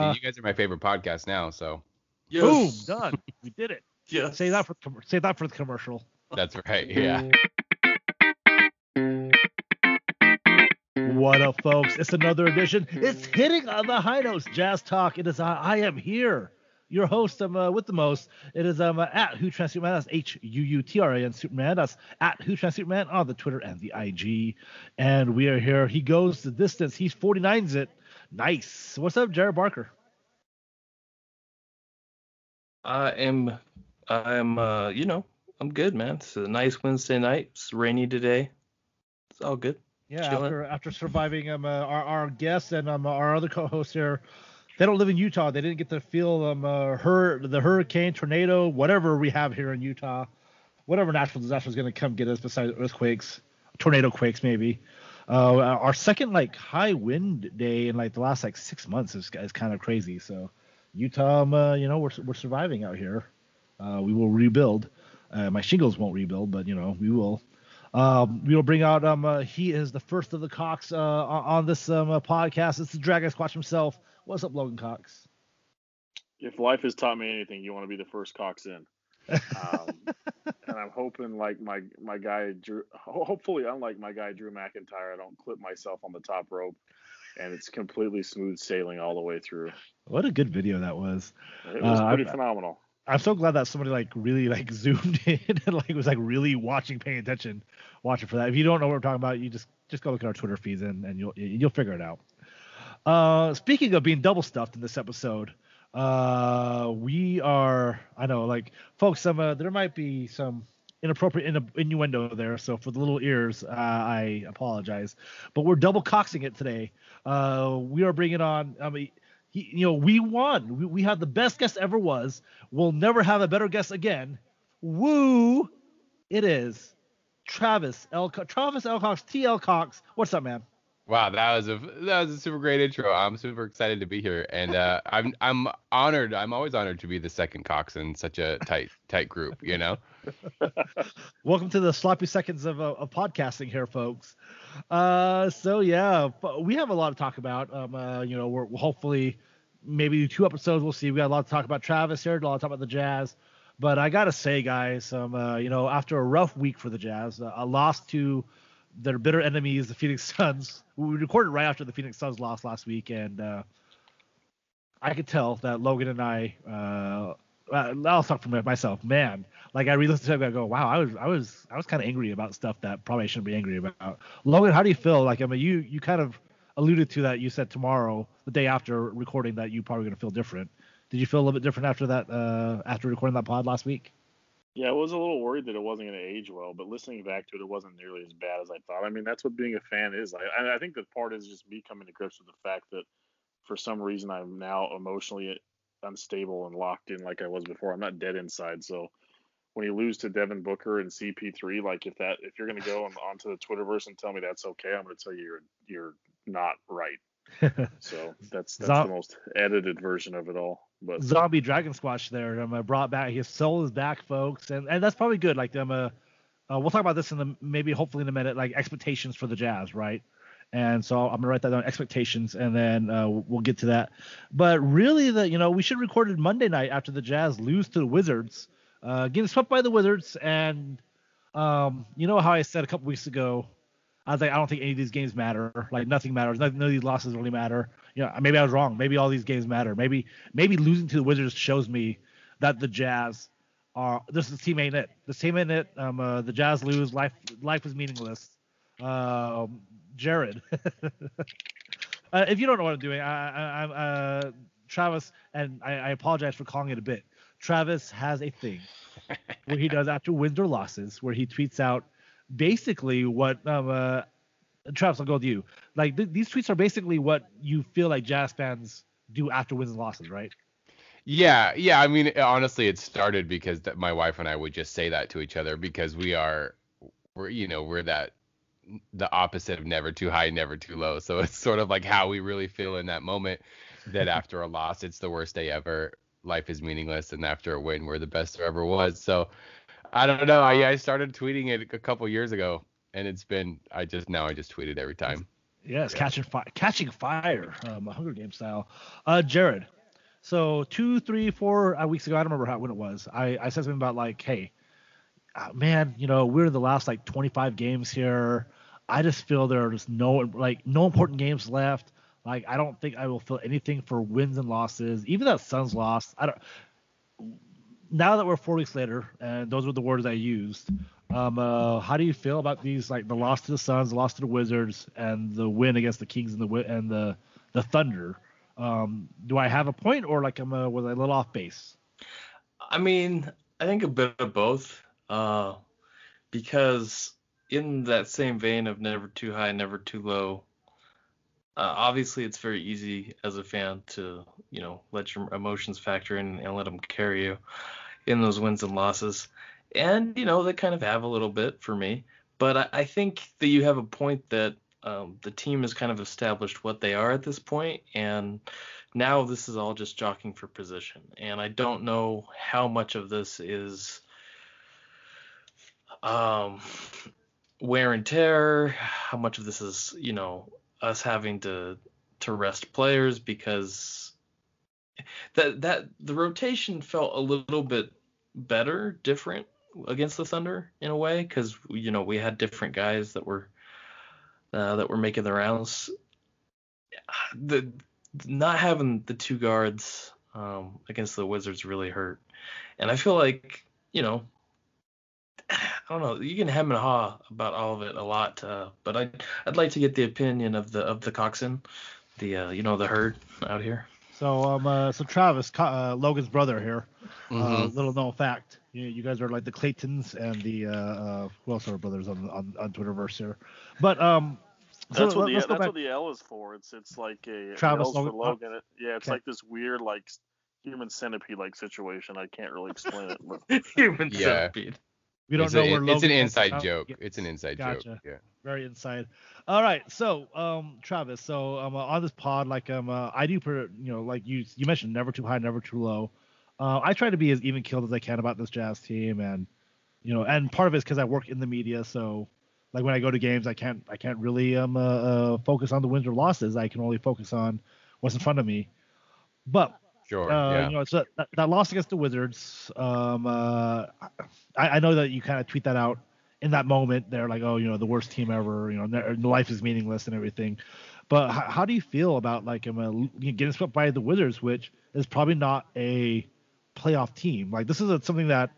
you guys are my favorite podcast now, so Boom, done. We did it. Yeah. Say that for say that for the commercial. that's right. Yeah. What up, folks? It's another edition. It's hitting on the high notes. Jazz Talk. It is. I, I am here. Your host. I'm uh, with the most. It is um uh, at Who Trans Superman. That's H U U T R A N Superman. That's at Who Trans Superman on the Twitter and the IG. And we are here. He goes the distance. He's 49s it. Nice. What's up, Jared Barker? I am, I am, uh, you know, I'm good, man. It's a nice Wednesday night. It's rainy today. It's all good. Yeah, Chilling. after after surviving um uh, our our guests and um our other co-hosts here, they don't live in Utah. They didn't get to feel um uh, her the hurricane, tornado, whatever we have here in Utah, whatever natural disaster is going to come get us besides earthquakes, tornado quakes maybe. Uh, our second like high wind day in like the last like six months is, is kind of crazy. So Utah, um, uh, you know, we're we're surviving out here. Uh, we will rebuild. Uh, my shingles won't rebuild, but you know we will. Um, we will bring out. Um, uh, he is the first of the Cox uh, on this um, podcast. It's the Dragon Squatch himself. What's up, Logan Cox? if life has taught me anything, you want to be the first Cox in. Um, and I'm hoping, like my my guy Drew, hopefully, unlike my guy Drew McIntyre, I don't clip myself on the top rope, and it's completely smooth sailing all the way through. What a good video that was. It was Uh, pretty I- phenomenal. I'm so glad that somebody like really like zoomed in and like was like really watching, paying attention, watching for that. If you don't know what we're talking about, you just just go look at our Twitter feeds and, and you'll you'll figure it out. Uh, speaking of being double stuffed in this episode, uh, we are I know like folks, some uh, there might be some inappropriate innu- innuendo there, so for the little ears, uh, I apologize. But we're double coxing it today. Uh, we are bringing on. I mean, he, you know, we won. We, we have the best guest ever was. We'll never have a better guest again. Woo! It is Travis L. Travis L. Cox, TL Cox. What's up, man? Wow, that was a that was a super great intro. I'm super excited to be here, and uh, I'm I'm honored. I'm always honored to be the second Cox in such a tight tight group. You know. Welcome to the sloppy seconds of, uh, of podcasting here, folks. Uh, so yeah, we have a lot to talk about. Um, uh, you know, we're hopefully maybe two episodes. We'll see. We got a lot to talk about Travis here, a lot to talk about the Jazz. But I gotta say, guys, um, uh, you know, after a rough week for the Jazz, uh, a loss to their bitter enemies, the Phoenix Suns. We recorded right after the Phoenix Suns lost last week, and uh, I could tell that Logan and I. Uh, uh, I'll talk for myself, man. Like I re-listened to it, I go, wow, I was, I was, I was kind of angry about stuff that probably I shouldn't be angry about. Logan, how do you feel? Like I mean, you, you kind of alluded to that. You said tomorrow, the day after recording, that you probably gonna feel different. Did you feel a little bit different after that? Uh, after recording that pod last week? Yeah, I was a little worried that it wasn't going to age well, but listening back to it, it wasn't nearly as bad as I thought. I mean, that's what being a fan is. I, I think the part is just me coming to grips with the fact that for some reason I'm now emotionally unstable and locked in like I was before. I'm not dead inside. So when you lose to Devin Booker and CP3, like if that if you're going to go on, onto the Twitterverse and tell me that's okay, I'm going to tell you you're you're not right. So that's that's Zom- the most edited version of it all. But Zombie Dragon Squatch there. Um, brought back his soul is back, folks, and and that's probably good. Like um, uh, uh, we'll talk about this in the maybe hopefully in a minute. Like expectations for the Jazz, right? And so I'm gonna write that down, expectations, and then uh, we'll get to that. But really, the you know we should record it Monday night after the Jazz lose to the Wizards, uh, getting swept by the Wizards, and um, you know how I said a couple weeks ago, I was like, I don't think any of these games matter. Like nothing matters. None, of these losses really matter. You know, maybe I was wrong. Maybe all these games matter. Maybe maybe losing to the Wizards shows me that the Jazz are this is team ain't it. This team ain't it. Um, uh, the Jazz lose. Life life is meaningless. Um, Jared, uh, if you don't know what I'm doing, I, I, I'm uh, Travis, and I, I apologize for calling it a bit. Travis has a thing where he does after wins or losses, where he tweets out basically what um, uh, Travis, I'll go with you. Like th- these tweets are basically what you feel like Jazz fans do after wins and losses, right? Yeah, yeah. I mean, honestly, it started because that my wife and I would just say that to each other because we are, we're you know we're that the opposite of never too high, never too low. So it's sort of like how we really feel in that moment. That after a loss, it's the worst day ever. Life is meaningless, and after a win, we're the best there ever was. So I don't know. I, I started tweeting it a couple years ago, and it's been I just now I just tweet it every time. Yes, yeah. catching fire, catching fire, um, Hunger Game style. Uh, Jared. So two, three, four uh, weeks ago, I don't remember how when it was. I, I said something about like, hey, uh, man, you know, we're in the last like 25 games here. I just feel there are just no like no important games left. Like I don't think I will feel anything for wins and losses. Even that Suns loss, I don't. Now that we're four weeks later, and those were the words I used. Um, uh, how do you feel about these like the loss to the Suns, the loss to the Wizards, and the win against the Kings and the and the the Thunder? Um, do I have a point, or like I'm a, was I a little off base? I mean, I think a bit of both. Uh, because in that same vein of never too high, never too low, uh, obviously it's very easy as a fan to you know let your emotions factor in and let them carry you in those wins and losses. And you know they kind of have a little bit for me. But i, I think that you have a point that um, the team has kind of established what they are at this point and now this is all just jockeying for position. And i don't know how much of this is um, wear and tear how much of this is you know us having to to rest players because that that the rotation felt a little bit better, different against the Thunder in a way because you know we had different guys that were uh, that were making the rounds. The not having the two guards um, against the Wizards really hurt, and I feel like you know I don't know. You can hem and haw about all of it a lot, uh, but I'd I'd like to get the opinion of the of the coxswain, the uh, you know the herd out here. So um uh, so Travis uh, Logan's brother here. Uh, mm-hmm. little known fact, you, you guys are like the Claytons and the uh, uh who else are brothers on on, on Twitterverse here, but um. So that's what the that's what the L is for. It's it's like a Travis L's Logan. For Logan. It, yeah, it's okay. like this weird like human centipede like situation. I can't really explain it. But... human yeah. centipede. We don't it's know a, where Logan. It's an inside joke. It's an inside gotcha. joke. Yeah. Very inside. All right. So, um, Travis. So, um, uh, on this pod, like, um, uh, I do, per, you know, like you, you mentioned, never too high, never too low. Uh, I try to be as even killed as I can about this Jazz team, and you know, and part of it's because I work in the media, so like when I go to games, I can't, I can't really um uh, uh, focus on the wins or losses. I can only focus on what's in front of me. But Sure. Uh, yeah. You know, so that, that loss against the Wizards. Um, uh, I, I know that you kind of tweet that out in that moment. They're like, oh, you know, the worst team ever. You know, life is meaningless and everything. But how, how do you feel about like um, getting swept by the Wizards, which is probably not a playoff team? Like this is a, something that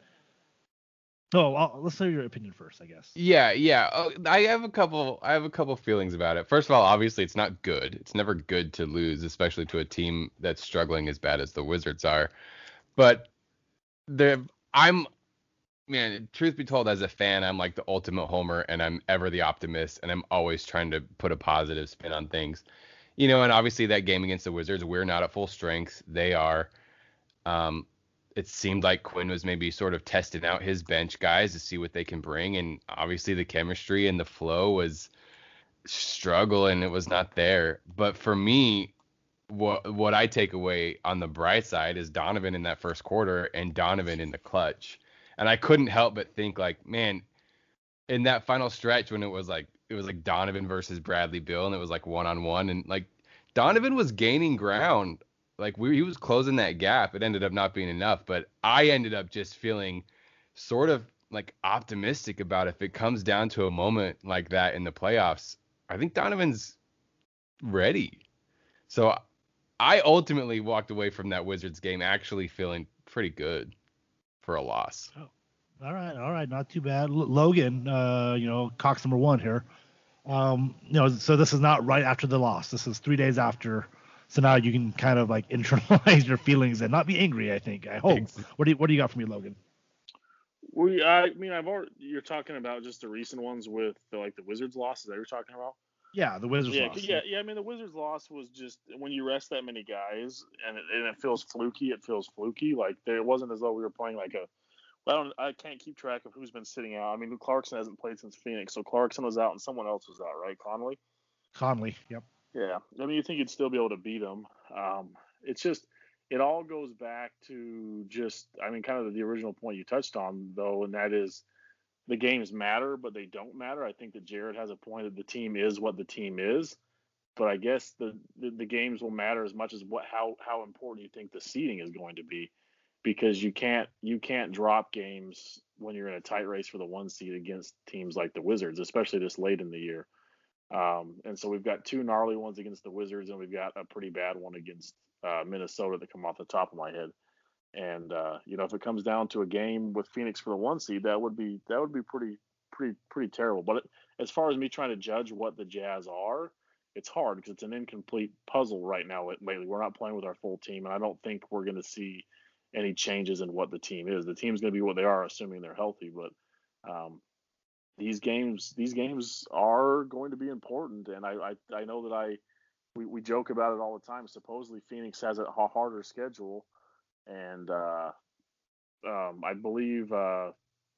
Oh, I'll, let's hear your opinion first, I guess. Yeah, yeah. Oh, I have a couple. I have a couple feelings about it. First of all, obviously, it's not good. It's never good to lose, especially to a team that's struggling as bad as the Wizards are. But the I'm, man. Truth be told, as a fan, I'm like the ultimate homer, and I'm ever the optimist, and I'm always trying to put a positive spin on things. You know, and obviously that game against the Wizards, we're not at full strength. They are. Um, it seemed like Quinn was maybe sort of testing out his bench guys to see what they can bring, and obviously the chemistry and the flow was struggle and it was not there. But for me, what what I take away on the bright side is Donovan in that first quarter and Donovan in the clutch. And I couldn't help but think like, man, in that final stretch when it was like it was like Donovan versus Bradley Beal and it was like one on one and like Donovan was gaining ground like we, he was closing that gap. It ended up not being enough, but I ended up just feeling sort of like optimistic about if it comes down to a moment like that in the playoffs. I think Donovan's ready. So I ultimately walked away from that Wizards game actually feeling pretty good for a loss. Oh, all right, all right, not too bad. L- Logan, uh, you know, Cox number one here. Um, you know, so this is not right after the loss. This is three days after so now you can kind of like internalize your feelings and not be angry. I think. I hope. What do you What do you got for me, Logan? We, I mean, I've already. You're talking about just the recent ones with the, like the Wizards losses that you're talking about. Yeah, the Wizards yeah, loss. Yeah, yeah. I mean, the Wizards loss was just when you rest that many guys and it, and it feels fluky. It feels fluky. Like there, it wasn't as though we were playing like a. Well, I don't. I can't keep track of who's been sitting out. I mean, Clarkson hasn't played since Phoenix, so Clarkson was out and someone else was out, right? Conley. Conley. Yep. Yeah, I mean, you think you'd still be able to beat them. Um, it's just, it all goes back to just, I mean, kind of the original point you touched on, though, and that is the games matter, but they don't matter. I think that Jared has a point that the team is what the team is. but I guess the, the, the games will matter as much as what how how important you think the seeding is going to be, because you can't you can't drop games when you're in a tight race for the one seed against teams like the Wizards, especially this late in the year. Um, and so we've got two gnarly ones against the Wizards, and we've got a pretty bad one against uh, Minnesota that come off the top of my head. And uh, you know, if it comes down to a game with Phoenix for the one seed, that would be that would be pretty pretty pretty terrible. But it, as far as me trying to judge what the Jazz are, it's hard because it's an incomplete puzzle right now. Lately, we're not playing with our full team, and I don't think we're going to see any changes in what the team is. The team's going to be what they are, assuming they're healthy. But um, these games, these games are going to be important, and I, I, I know that I, we, we joke about it all the time. Supposedly, Phoenix has a harder schedule, and uh, um, I believe uh,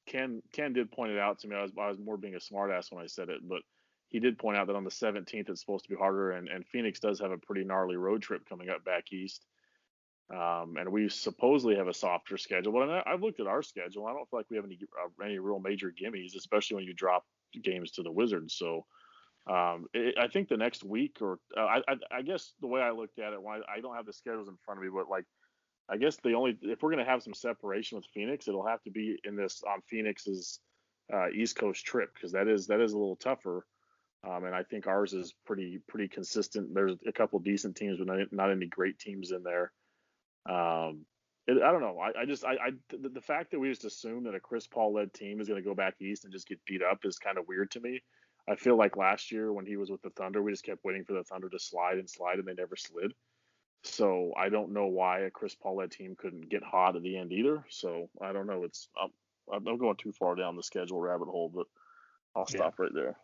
Ken Ken did point it out to me. I was I was more being a smartass when I said it, but he did point out that on the 17th it's supposed to be harder, and, and Phoenix does have a pretty gnarly road trip coming up back east. Um, and we supposedly have a softer schedule, but I have looked at our schedule. I don't feel like we have any uh, any real major gimmies, especially when you drop games to the Wizards. So um, it, I think the next week, or uh, I, I, I, guess the way I looked at it, I, I don't have the schedules in front of me, but like I guess the only if we're gonna have some separation with Phoenix, it'll have to be in this on Phoenix's uh, East Coast trip because that is that is a little tougher. Um, and I think ours is pretty pretty consistent. There's a couple decent teams, but not, not any great teams in there. Um, it, I don't know. I, I just I, I the, the, fact that we just assume that a Chris Paul led team is going to go back east and just get beat up is kind of weird to me. I feel like last year when he was with the Thunder, we just kept waiting for the Thunder to slide and slide, and they never slid. So I don't know why a Chris Paul led team couldn't get hot at the end either. So I don't know. It's I'm, I'm going too far down the schedule rabbit hole, but I'll stop yeah. right there.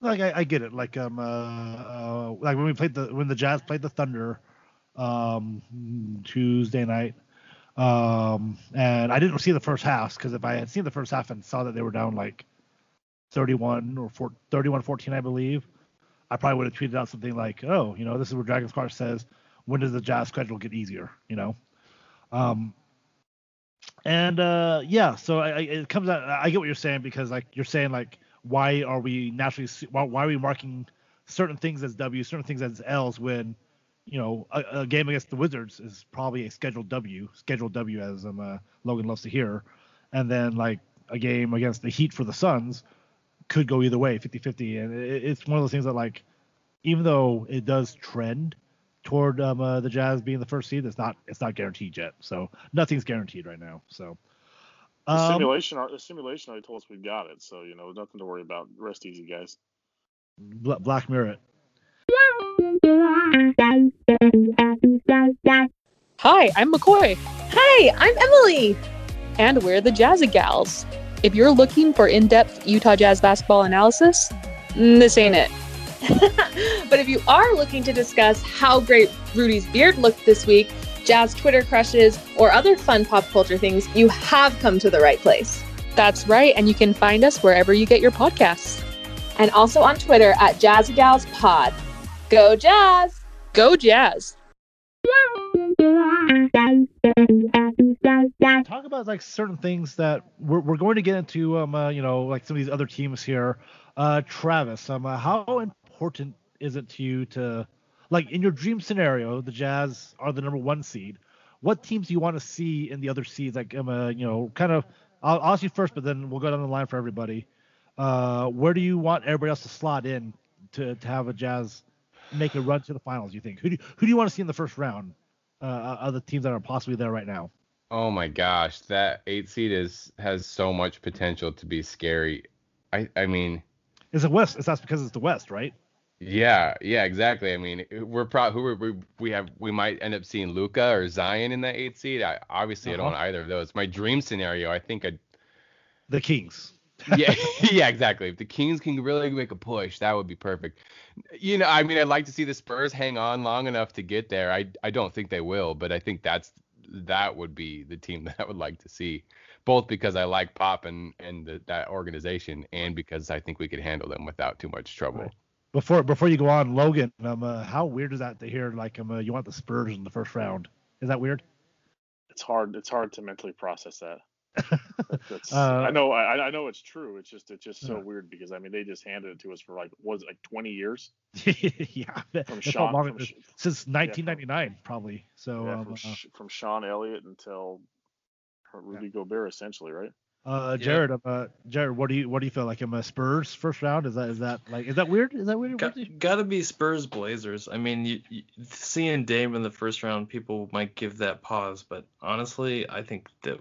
Like I, I, get it. Like um uh, uh, like when we played the when the Jazz played the Thunder um Tuesday night. Um and I didn't see the first half because if I had seen the first half and saw that they were down like 31 or 4, 31 14 I believe, I probably would have tweeted out something like, "Oh, you know, this is where Dragon Squatch says when does the Jazz schedule get easier?" You know. Um and uh yeah, so I, I, it comes out I get what you're saying because like you're saying like why are we naturally why, why are we marking certain things as W, certain things as L's when you know a, a, game against the Wizards is probably a scheduled W, scheduled W as um, uh, Logan loves to hear, and then like a game against the Heat for the Suns could go either way, 50-50, and it, it's one of those things that like even though it does trend toward um, uh, the Jazz being the first seed, it's not it's not guaranteed yet. So nothing's guaranteed right now. So the um, simulation, the simulation already told us we got it, so you know, nothing to worry about. Rest easy, guys. Black Mirror. Hi, I'm McCoy. Hi, I'm Emily. And we're the Jazzy Gals. If you're looking for in depth Utah Jazz basketball analysis, this ain't it. but if you are looking to discuss how great Rudy's beard looked this week, jazz Twitter crushes, or other fun pop culture things, you have come to the right place. That's right, and you can find us wherever you get your podcasts. And also on Twitter at JazzyGalsPod. Go Jazz! Go Jazz! Talk about like certain things that we're, we're going to get into, um, uh, you know, like some of these other teams here. Uh, Travis, um, uh, how important is it to you to like in your dream scenario, the Jazz are the number one seed. What teams do you want to see in the other seeds? Like, I'm a, you know, kind of. I'll, I'll ask you first, but then we'll go down the line for everybody. Uh, where do you want everybody else to slot in to, to have a Jazz make a run to the finals? You think who do who do you want to see in the first round uh, of the teams that are possibly there right now? Oh my gosh, that eight seed is has so much potential to be scary. I I mean, is it West? It's that because it's the West, right? Yeah, yeah, exactly. I mean, we're probably who we we have we might end up seeing Luka or Zion in that eight seed. I obviously uh-huh. I don't uh-huh. want either of those. My dream scenario, I think I the Kings. yeah, yeah, exactly. If the Kings can really make a push, that would be perfect. You know, I mean, I'd like to see the Spurs hang on long enough to get there. I I don't think they will, but I think that's that would be the team that I would like to see, both because I like Pop and and the, that organization, and because I think we could handle them without too much trouble. Right before before you go on, Logan, um, uh, how weird is that to hear like um, uh, you want the Spurs in the first round? Is that weird? It's hard. It's hard to mentally process that. Uh, I know, I, I know it's true. It's just, it's just so Yeah. weird because I mean, they just handed it to us for like, was it like 20 years yeah, from Sean, from, since 1999 probably. So yeah, um, from, uh, from Sean Elliott until Rudy Gobert, essentially, right? Uh, Yeah. Jared, uh, Jared, what do you what do you feel like? Am a Spurs first round? Is that is that like is that weird? Is that weird? Got, gotta be Spurs Blazers. I mean, you, you, seeing Dame in the first round, people might give that pause, but honestly, I think that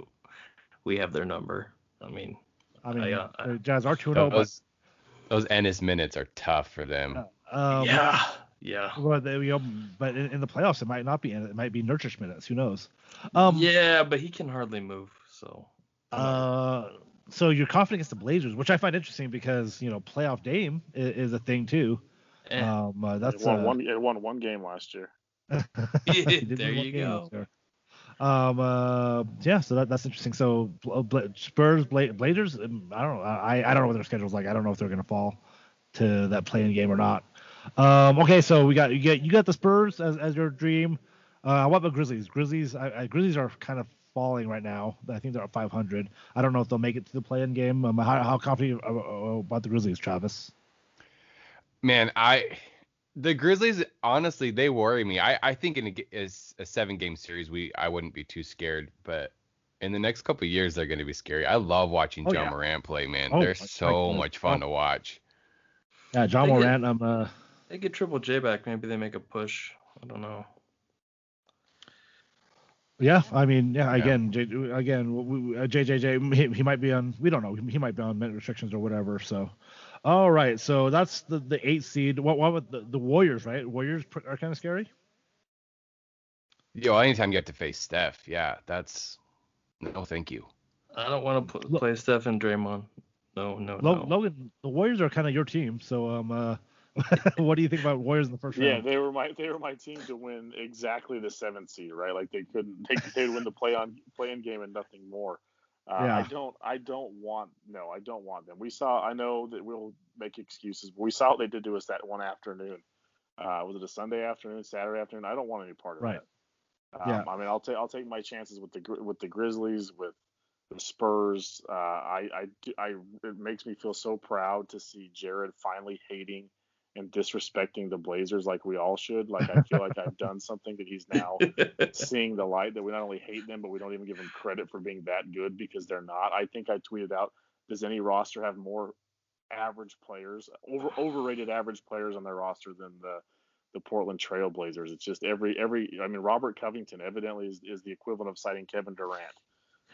we have their number. I mean, I mean, uh, the Jazz are two and but Those those Enes minutes are tough for them. um, yeah, yeah, Well, they, you know, but in, in the playoffs, it might not be. Enes. It might be Nurkic minutes. Who knows? Um, yeah, but he can hardly move. So Uh, so you're confident against the Blazers, which I find interesting because you know playoff Dame is, is a thing too. eh, Um, uh, that's it won uh, one, it won one game last year. there you go. Um, uh, yeah, so that, that's interesting. So Bla- Bla- Spurs, Bla- Blazers, um, I don't know. I, I don't know what their schedule's like. I don't know if they're gonna fall to that play-in game or not. Um, okay, so we got you get you got the Spurs as, as your dream. Uh, what about Grizzlies? Grizzlies, I, I, Grizzlies are kind of falling right now. I think they're at 500. I don't know if they'll make it to the play-in game. Um, how, how confident are you about the Grizzlies, Travis? Man, I the Grizzlies honestly they worry me. I I think in a, g- is a seven game series we I wouldn't be too scared, but in the next couple of years they're going to be scary. I love watching Oh, Ja yeah. Morant play, man. Oh, They're my so goodness. much fun Oh. to watch. Yeah, Ja They get- Morant. I'm uh, they get Triple J back. Maybe they make a push. I don't know. Yeah, I mean, yeah. Yeah. Again, J, again, we- we- uh, JJJ, he, he might be on. We don't know. He might be on minute restrictions or whatever. So, all right. So that's the the eight seed. What what with the, the Warriors, right? Warriors are kind of scary. Yo, anytime you have to face Steph, yeah, that's no thank you. I don't want to Lo- play Steph and Draymond. No, no, Lo- no. Logan, the Warriors are kind of your team. So, um, uh, what do you think about Warriors in the first Yeah, round? they were my they were my team to win exactly the seventh seed, right? Like they couldn't they they'd win the play on play in game and nothing more. Uh, I don't I don't want no I don't want them. We saw I know that we'll make excuses, but we saw what they did to us that one afternoon. Uh, was it a Sunday afternoon, Saturday afternoon? I don't want any part of Right. that. Um, Yeah. I mean, I'll take I'll take my chances with the with the Grizzlies with the Spurs. Uh, I I I it makes me feel so proud to see Jared finally hating and disrespecting the Blazers like we all should. Like I feel like I've done something that he's now seeing the light that we not only hate them, but we don't even give them credit for being that good because they're not. I think I tweeted out, does any roster have more average players, over overrated average players on their roster than the the Portland Trail Blazers? It's just every every. I mean, Robert Covington evidently is, is the equivalent of citing Kevin Durant.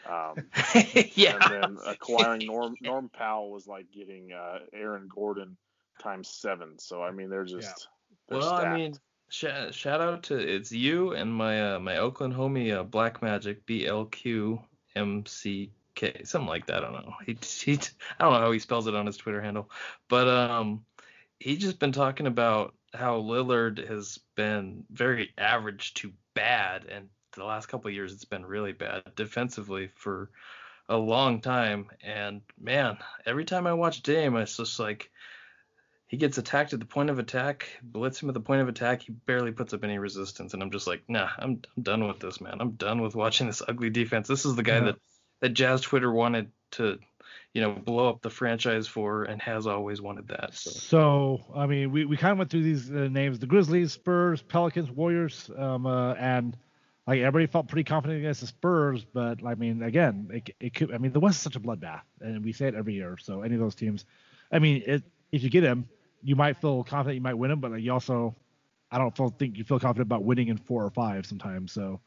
Um, yeah. and then acquiring Norm Norm Powell was like getting uh, Aaron Gordon times seven. So I mean, they're just they're well, I mean, sh- shout out to it's you and my uh, my Oakland homie uh, Black Magic B L Q M C K something like that. I don't know. He he I don't know how he spells it on his Twitter handle, but um he just been talking about how Lillard has been very average to bad, and the last couple of years it's been really bad defensively for a long time. And man, every time I watch Dame, it's just like he gets attacked at the point of attack, blitz him at the point of attack. He barely puts up any resistance, and I'm just like, nah, I'm I'm done with this, man. I'm done with watching this ugly defense. This is the guy Yeah. that that Jazz Twitter wanted to, you know, blow up the franchise for, and has always wanted that. So. So, I mean, we, we kind of went through these uh, names: the Grizzlies, Spurs, Pelicans, Warriors, um, uh, and like everybody felt pretty confident against the Spurs. But I mean, again, it, it could. I mean, the West is such a bloodbath, and we say it every year. So any of those teams, I mean, it, if you get them, you might feel confident you might win them, but like, you also, I don't feel, think you feel confident about winning in four or five sometimes. So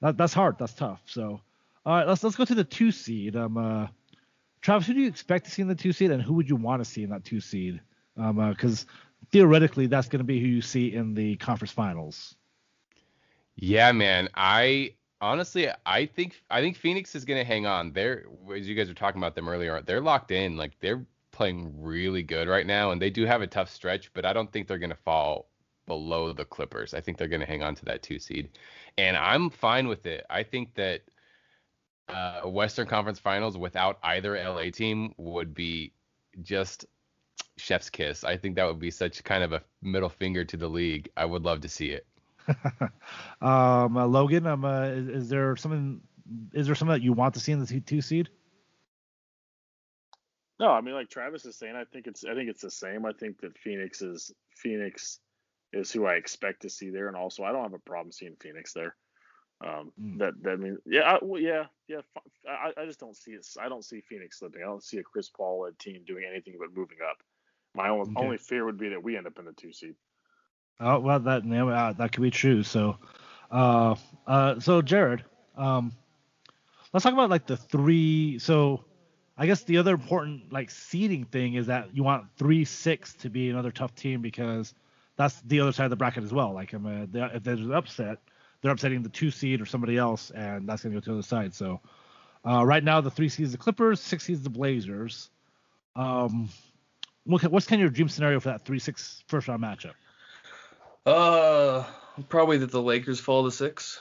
that, that's hard. That's tough. So all right, let's let's go to the two seed. Um, uh, Travis, who do you expect to see in the two seed, and who would you want to see in that two seed? Um, because theoretically, that's going to be who you see in the conference finals. Yeah, man. I honestly, I think I think Phoenix is gonna hang on. They're as you guys were talking about them earlier. They're locked in. Like they're playing really good right now, and they do have a tough stretch. But I don't think they're gonna fall below the Clippers. I think they're gonna hang on to that two seed, and I'm fine with it. I think that uh, Western Conference Finals without either LA team would be just chef's kiss. I think that would be such kind of a middle finger to the league. I would love to see it. um, uh, Logan, um, uh, is, is there something is there something that you want to see in the two seed? No, I mean like Travis is saying, I think it's I think it's the same. I think that Phoenix is Phoenix is who I expect to see there, and also I don't have a problem seeing Phoenix there. Um, mm. That that means yeah, I, well, yeah, yeah. I, I just don't see it. I don't see Phoenix slipping. I don't see a Chris Paul led team doing anything but moving up. My only okay. only fear would be that we end up in the two seed. Oh well, that uh, that could be true. So, uh, uh, so Jared, um, let's talk about like the three. So, I guess the other important like seeding thing is that you want three six to be another tough team because that's the other side of the bracket as well. Like, um, uh, if there's an upset, they're upsetting the two seed or somebody else, and that's gonna go to the other side. So, uh, right now the three seed is the Clippers, six seed is the Blazers. Um, what, what's kind of your dream scenario for that three six first round matchup? Uh, probably that the Lakers fall to 6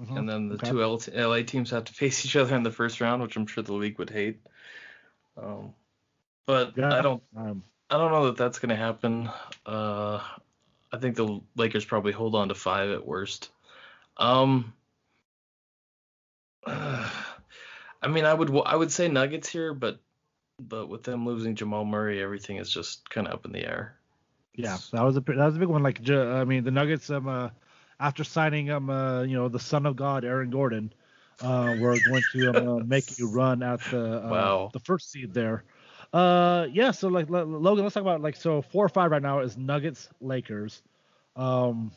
mm-hmm. and then the okay. two LA teams have to face each other in the first round, which I'm sure the league would hate. Um, but yeah, I don't, um, I don't know that that's gonna happen. Uh, I think the Lakers probably hold on to five at worst. Um, uh, I mean, I would, I would say Nuggets here, but, but with them losing Jamal Murray, everything is just kind of up in the air. Yeah, that was a that was a big one. Like I mean, the Nuggets um uh, after signing um uh, you know the son of God Aaron Gordon, uh, we're going to um, uh, make you run at the uh, wow. the first seed there. Uh, yeah. So like Logan, let's talk about like so four or five right now is Nuggets Lakers. Um,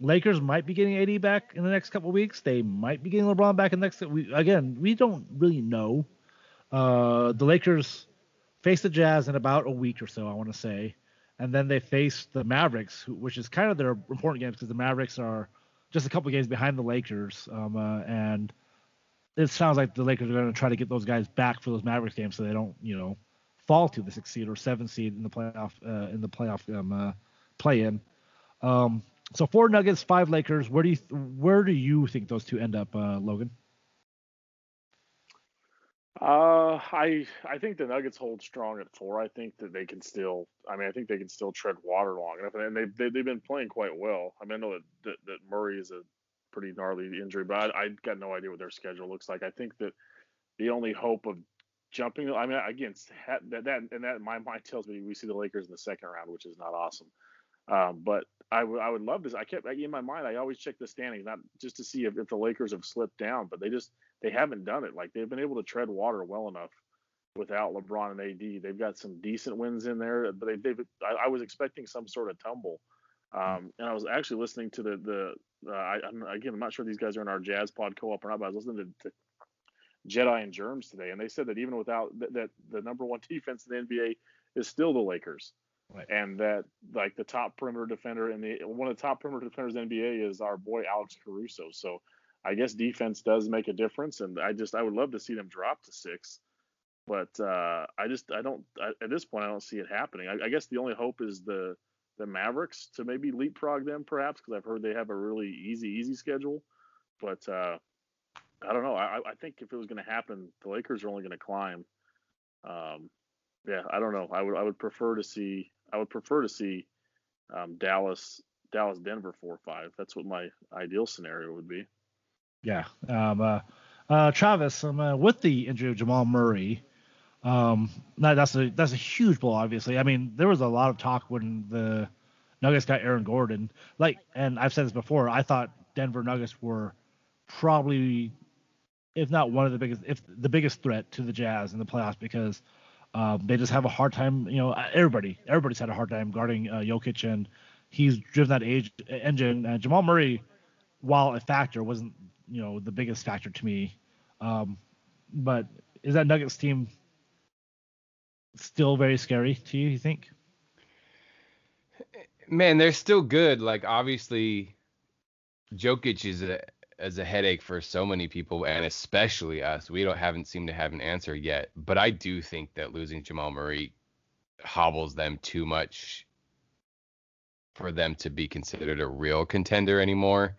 Lakers might be getting AD back in the next couple weeks. They might be getting LeBron back in the next. We, again, we don't really know. Uh, the Lakers face the Jazz in about a week or so, I want to say and then they face the Mavericks, which is kind of their important games because the Mavericks are just a couple games behind the Lakers, um, uh, and it sounds like the Lakers are going to try to get those guys back for those Mavericks games so they don't, you know, fall to the sixth seed or seventh seed in the playoff uh, in the playoff um, uh, play-in. Um, so four Nuggets, five Lakers. Where do you where do you think those two end up, uh, Logan? Uh, I I think the Nuggets hold strong at four. I think that they can still. I mean, I think they can still tread water long enough, and they've they, they've been playing quite well. I mean, I know that that, that Murray is a pretty gnarly injury, but I, I got no idea what their schedule looks like. I think that the only hope of jumping, I mean, again, that that and that my mind tells me we see the Lakers in the second round, which is not awesome. Um, but I, w- I would love this. I kept in my mind. I always check the standings, not just to see if, if the Lakers have slipped down, but they just they haven't done it. Like they've been able to tread water well enough without LeBron and AD. They've got some decent wins in there, but they've, they've I, I was expecting some sort of tumble. Um, and I was actually listening to the the uh, I, am again I'm not sure these guys are in our Jazz Pod co-op or not, but I was listening to, to Jedi and Germs today, and they said that even without th- that the number one defense in the NBA is still the Lakers. Right. And that like the top perimeter defender in the one of the top perimeter defenders in the NBA is our boy Alex Caruso. So I guess defense does make a difference, and I just I would love to see them drop to six, but uh, I just I don't I, at this point I don't see it happening. I, I, guess the only hope is the the Mavericks to maybe leapfrog them perhaps because I've heard they have a really easy easy schedule, but uh, I don't know. I, I think if it was going to happen, the Lakers are only going to climb. Um, yeah, I don't know. I would I would prefer to see I would prefer to see um, Dallas Dallas Denver four or five. That's what my ideal scenario would be. Yeah. Um, uh, uh, Travis, um, uh, with the injury of Jamal Murray, um, that's a that's a huge blow. Obviously, I mean there was a lot of talk when the Nuggets got Aaron Gordon. Like, and I've said this before. I thought Denver Nuggets were probably, if not one of the biggest, if the biggest threat to the Jazz in the playoffs because um, they just have a hard time. You know, everybody everybody's had a hard time guarding uh, Jokic, and he's driven that age engine. And Jamal Murray, while a factor, wasn't you know the biggest factor to me. Um, but is that Nuggets team still very scary to you? You think? Man, they're still good. Like obviously, Jokic is a as a headache for so many people, and especially us. We don't haven't seemed to have an answer yet. But I do think that losing Jamal Murray hobbles them too much for them to be considered a real contender anymore.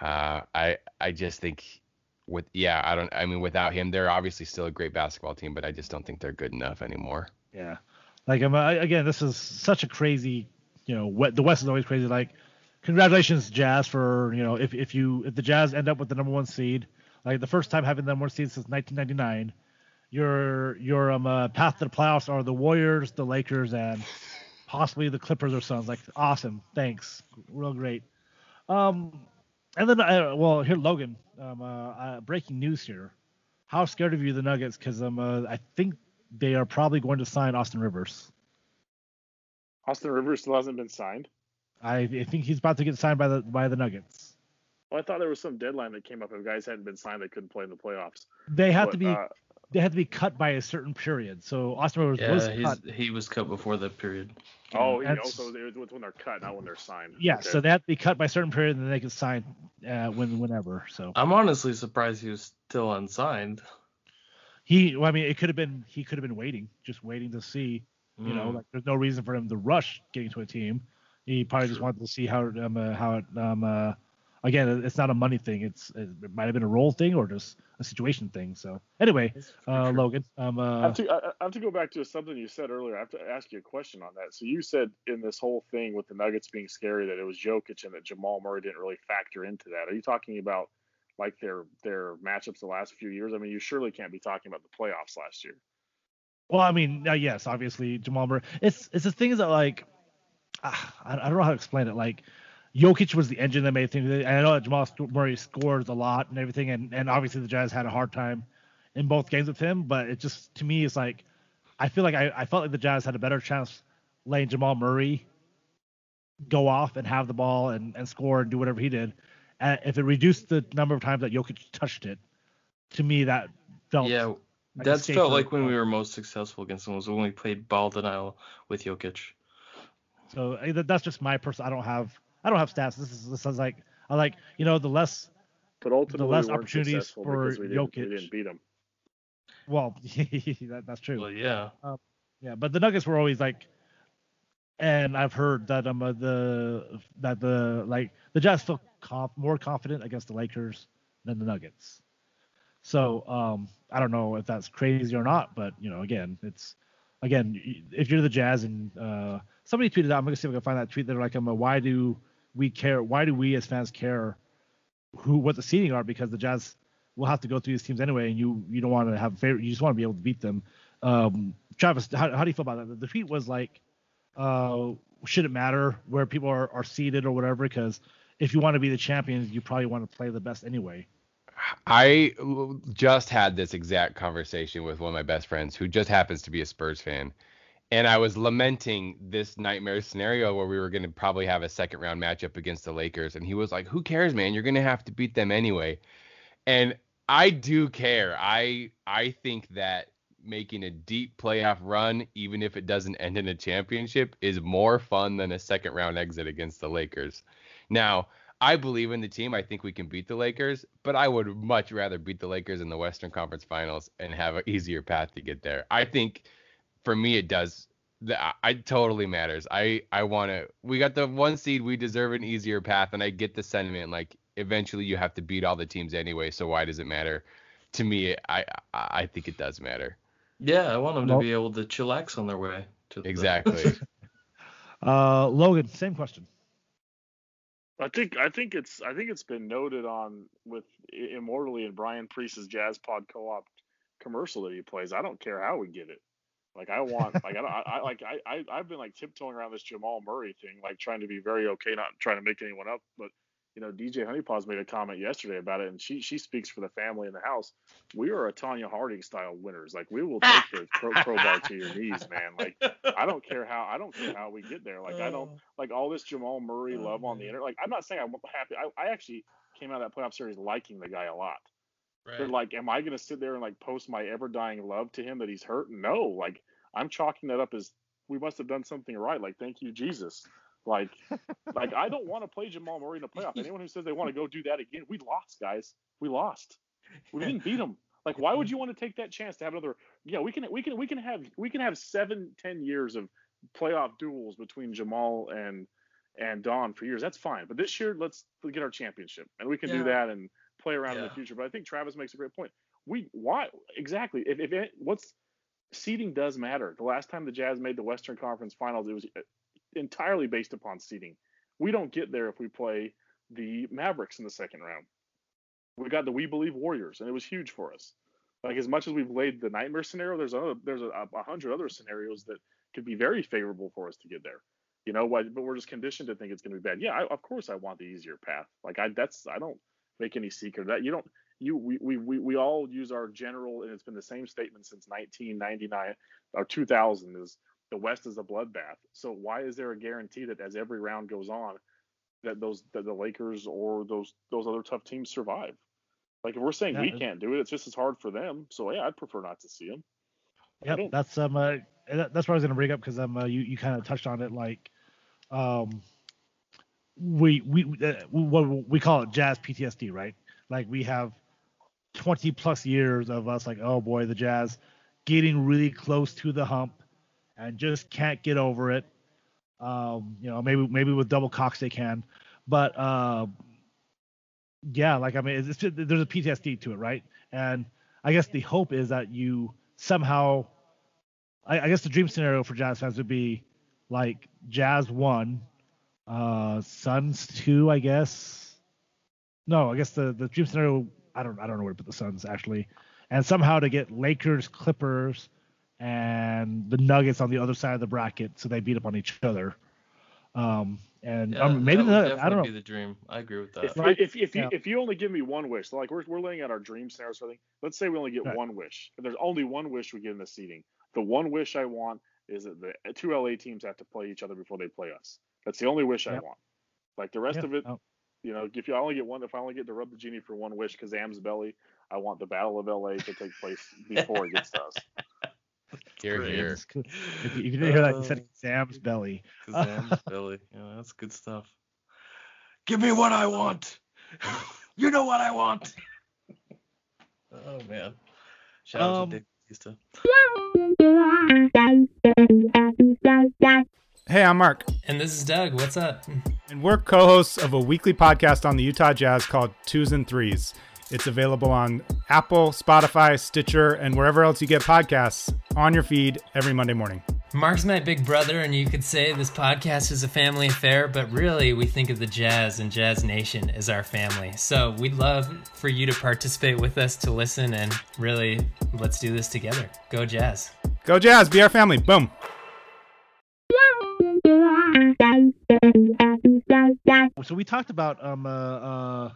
Uh, I I just think with yeah I don't I mean without him they're obviously still a great basketball team, but I just don't think they're good enough anymore. Yeah, like I'm again this is such a crazy you know the West is always crazy like congratulations, Jazz, for you know if if you if the Jazz end up with the number one seed, like the first time having the number one seed since 1999, your your um uh, path to the playoffs are the Warriors, the Lakers, and possibly the Clippers or Suns. Like awesome, thanks, real great. Um, and then uh, well here Logan, um uh, uh, breaking news here. How scared of you the Nuggets? Because um uh, I think they are probably going to sign Austin Rivers. Austin Rivers still hasn't been signed. I, I think he's about to get signed by the by the Nuggets. Well, I thought there was some deadline that came up if guys hadn't been signed they couldn't play in the playoffs. They have But, to be uh, they had to be cut by a certain period. So Austin Rivers Yeah, was he's, cut. he was cut before that period. oh, he that's- also it's when they're cut, not when they're signed. Yeah, Okay. so they have to be cut by a certain period, and then they can sign uh, when whenever. So I'm honestly surprised he was still unsigned. he, well, I mean, it could have been he could have been waiting, just waiting to see. You know, Mm. like there's no reason for him to rush getting to a team. He probably just wanted to see how um, uh, how it um uh, again, it's not a money thing. It's it might have been a role thing or just a situation thing. So anyway, uh, Logan, um, I uh, have, to, I I have to go back to something you said earlier. I have to ask you a question on that. So you said in this whole thing with the Nuggets being scary that it was Jokic and that Jamal Murray didn't really factor into that. Are you talking about like their their matchups the last few years? I mean, you surely can't be talking about the playoffs last year. Well, I mean, uh, yes, obviously Jamal Murray. It's it's the things that like ah, I, I don't know how to explain it. Like Jokic was the engine that made things. And I know that Jamal Murray scores a lot and everything, and and obviously the Jazz had a hard time in both games with him. But it just to me, it's like I feel like I, I felt like the Jazz had a better chance letting Jamal Murray go off and have the ball and, and score and do whatever he did. Uh, if it reduced the number of times that Jokic touched it, to me that felt Yeah, like that's felt like when we were most successful against them was when we played ball denial with Jokic. So uh, that's just my person. I don't have I don't have stats. This is this is like I like you know the less But ultimately, the less we opportunities for because we didn't, we Jokic. didn't beat them. well that, that's true. Well, yeah. Yeah, but the Nuggets were always like, and I've heard that um uh, the that the like the Jazz feel conf- more confident against the Lakers than the Nuggets. So um I don't know if that's crazy or not, but you know again it's again if you're the Jazz and uh somebody tweeted out I'm gonna see if I can find that tweet. They're like um uh, why do we care? Why do we as fans care who what the seeding are? Because the Jazz will have to go through these teams anyway, and you you don't want to have favorite. You just want to be able to beat them. Um, Travis, how, how do you feel about that? The tweet was like, uh, should it matter where people are, are seated or whatever? Because if you want to be the champions, you probably want to play the best anyway. I just had this exact conversation with one of my best friends who just happens to be a Spurs fan. And I was lamenting this nightmare scenario where we were going to probably have a second round matchup against the Lakers. And he was like, Who cares, man? You're going to have to beat them anyway. And I do care. I I think that making a deep playoff run, even if it doesn't end in a championship, is more fun than a second round exit against the Lakers. Now, I believe in the team. I think we can beat the Lakers, but I would much rather beat the Lakers in the Western Conference Finals and have an easier path to get there. I think for me it does. The, I, I totally matters. I I want to. We got the one seed. We deserve an easier path, and I get the sentiment. Like eventually you have to beat all the teams anyway. So why does it matter? To me, I I, I think it does matter. Yeah, I want them Well- to be able to chillax on their way to the Exactly. Uh, Logan, same question. I think I think it's I think it's been noted on with immortally in Brian Priest's Jazz Pod Co-op commercial that he plays. I don't care how we get it. Like I want like I don't I, I like I, I I've been like tiptoeing around this Jamal Murray thing, like trying to be very okay, not trying to make anyone up, but you know, DJ Honeypaws made a comment yesterday about it, and she she speaks for the family in the house. We are a Tonya Harding style winners. Like we will take the cro- crowbar to your knees, man. Like I don't care how I don't care how we get there. Like I don't oh. like all this Jamal Murray Oh, love on the internet. Like I'm not saying I'm happy. I, I actually came out of that playoff series liking the guy a lot. But Right. like, am I gonna sit there and like post my ever dying love to him that he's hurt? No. Like I'm chalking that up as we must have done something right. Like thank you Jesus. Like like I don't want to play Jamal Murray in a playoff. Anyone who says they want to go do that again, we lost, guys. We lost. We didn't beat them. Like why would you want to take that chance to have another? Yeah, we can we can we can have we can have seven ten years of playoff duels between Jamal and and Don for years. That's fine. But this year, let's get our championship, and we can do that and play around in the future. But I think Travis makes a great point. We why exactly if if it, what's seeding does matter. The last time the Jazz made the Western Conference Finals, it was uh, entirely based upon seeding. We don't get there if we play the Mavericks in the second round. We got the We Believe Warriors, and it was huge for us. Like as much as we've laid the nightmare scenario, there's there's a, a hundred other scenarios that could be very favorable for us to get there. You know, but we're just conditioned to think it's going to be bad. Yeah, I, of course I want the easier path. Like I that's I don't make any secret of that. You don't you we, we we we all use our general and it's been the same statement since 1999 or 2000 is the West is a bloodbath. So why is there a guarantee that as every round goes on that those that the Lakers or those those other tough teams survive? Like if we're saying yeah, we can't do it, it's just as hard for them. So yeah, I'd prefer not to see them. Yep, that's um uh, that's what I was gonna bring up because um uh, you you kind of touched on it like um we we uh, what we call it jazz PTSD right like we have 20 plus years of us like oh boy the jazz getting really close to the hump and just can't get over it um you know maybe maybe with double Cox they can but uh yeah, like I mean, it's, there's a PTSD to it, right? And I guess the hope is that you somehow, I, I guess the dream scenario for Jazz fans would be like Jazz one, uh, Suns two, I guess. No, I guess the the dream scenario, I don't I don't know where to put the Suns actually, and somehow to get Lakers, Clippers, and the Nuggets on the other side of the bracket, so they beat up on each other. Um, and yeah, um, maybe that, I don't know. Be the dream. I agree with that. If, right? if, if, yeah. you, if you only give me one wish, like we're, we're laying out our dream scenario, so let's say we only get right. one wish. If there's only one wish we get in the seating, the one wish I want is that the two LA teams have to play each other before they play us. That's the only wish yep. I want. Like the rest yep. of it, oh. You know, if you only get one, if I only get to rub the genie for one wish, Kazaam's belly, I want the Battle of LA to take place before it gets to us. Here, here. If you, didn't hear that, you said Sam's belly. Sam's belly. Yeah, that's good stuff. Give me what I want. you know what I want. Oh man. Shout out um, to Dick Batista. Hey, I'm Mark. And this is Doug. What's up? And we're co hosts of a weekly podcast on the Utah Jazz called Twos and Threes. It's available on Apple, Spotify, Stitcher, and wherever else you get podcasts on your feed every Monday morning. Mark's my big brother, and you could say this podcast is a family affair, but really we think of the Jazz and Jazz Nation as our family. So we'd love for you to participate with us to listen and really let's do this together. Go Jazz. Go Jazz, be our family. Boom. So we talked about um uh, uh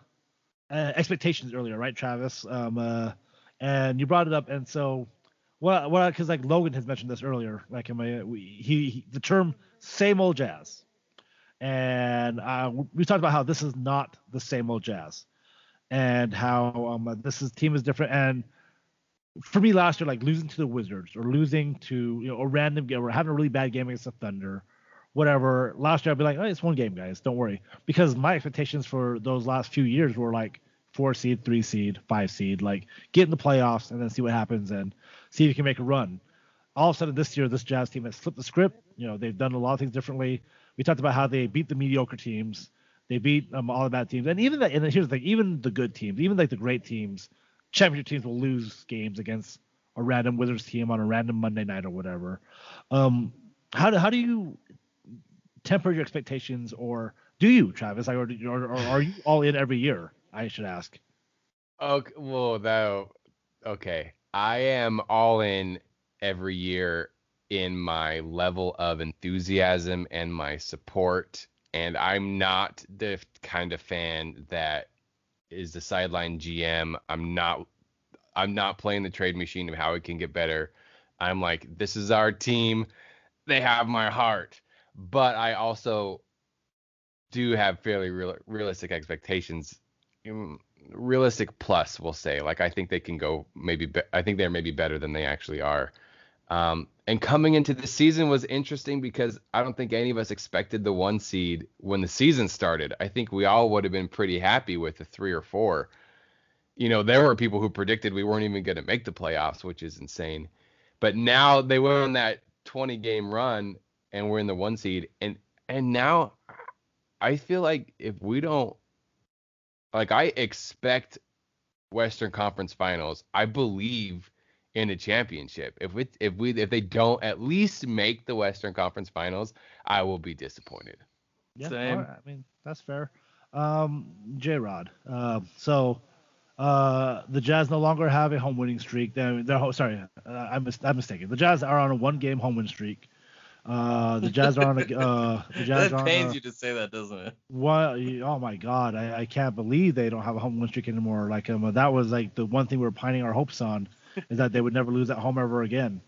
uh, expectations earlier, right, Travis? Um, uh, and you brought it up, and so what? What? Because like Logan has mentioned this earlier, like in my we, he, he the term same old jazz, and uh, we talked about how this is not the same old jazz, and how um, this is team is different, and for me last year, like losing to the Wizards or losing to you know a random game or having a really bad game against the Thunder whatever. Last year I'd be like, oh, it's one game, guys. Don't worry. Because my expectations for those last few years were like four seed, three seed, five seed, like get in the playoffs and then see what happens and see if you can make a run. All of a sudden this year, this Jazz team has flipped the script. You know, they've done a lot of things differently. We talked about how they beat the mediocre teams. They beat um, all the bad teams, and even that. And here's the thing: even the good teams, even like the great teams, championship teams will lose games against a random Wizards team on a random Monday night or whatever. Um, how do how do you temper your expectations, or do you, Travis? Like, or, or, or are you all in every year? I should ask. Okay, well, though, okay, I am all in every year in my level of enthusiasm and my support, and I'm not the kind of fan that is the sideline GM. I'm not. I'm not playing the trade machine of how it can get better. I'm like, this is our team. They have my heart but I also do have fairly real, realistic expectations. Realistic plus, we'll say. Like I think they can go maybe. Be, I think they're maybe better than they actually are. Um, and coming into the season was interesting because I don't think any of us expected the one seed when the season started. I think we all would have been pretty happy with the three or four. You know, there were people who predicted we weren't even going to make the playoffs, which is insane. But now they went on that 20 game run and we're in the one seed and and now I feel like if we don't like I expect Western Conference Finals. I believe in a championship. If we if we if they don't at least make the Western Conference Finals, I will be disappointed. Yeah, Same. all right, I mean that's fair. Um, J Rod. Uh, so uh, the Jazz no longer have a home winning streak. They're, they're sorry, uh, I'm, mis- I'm mistaken. The Jazz are on a one game home win streak. Uh, the Jazz are on a uh, the Jazz that pains a, you to say that, doesn't it? What? Oh my God! I, I can't believe they don't have a home win streak anymore. Like um, that was like the one thing we were pining our hopes on, is that they would never lose at home ever again.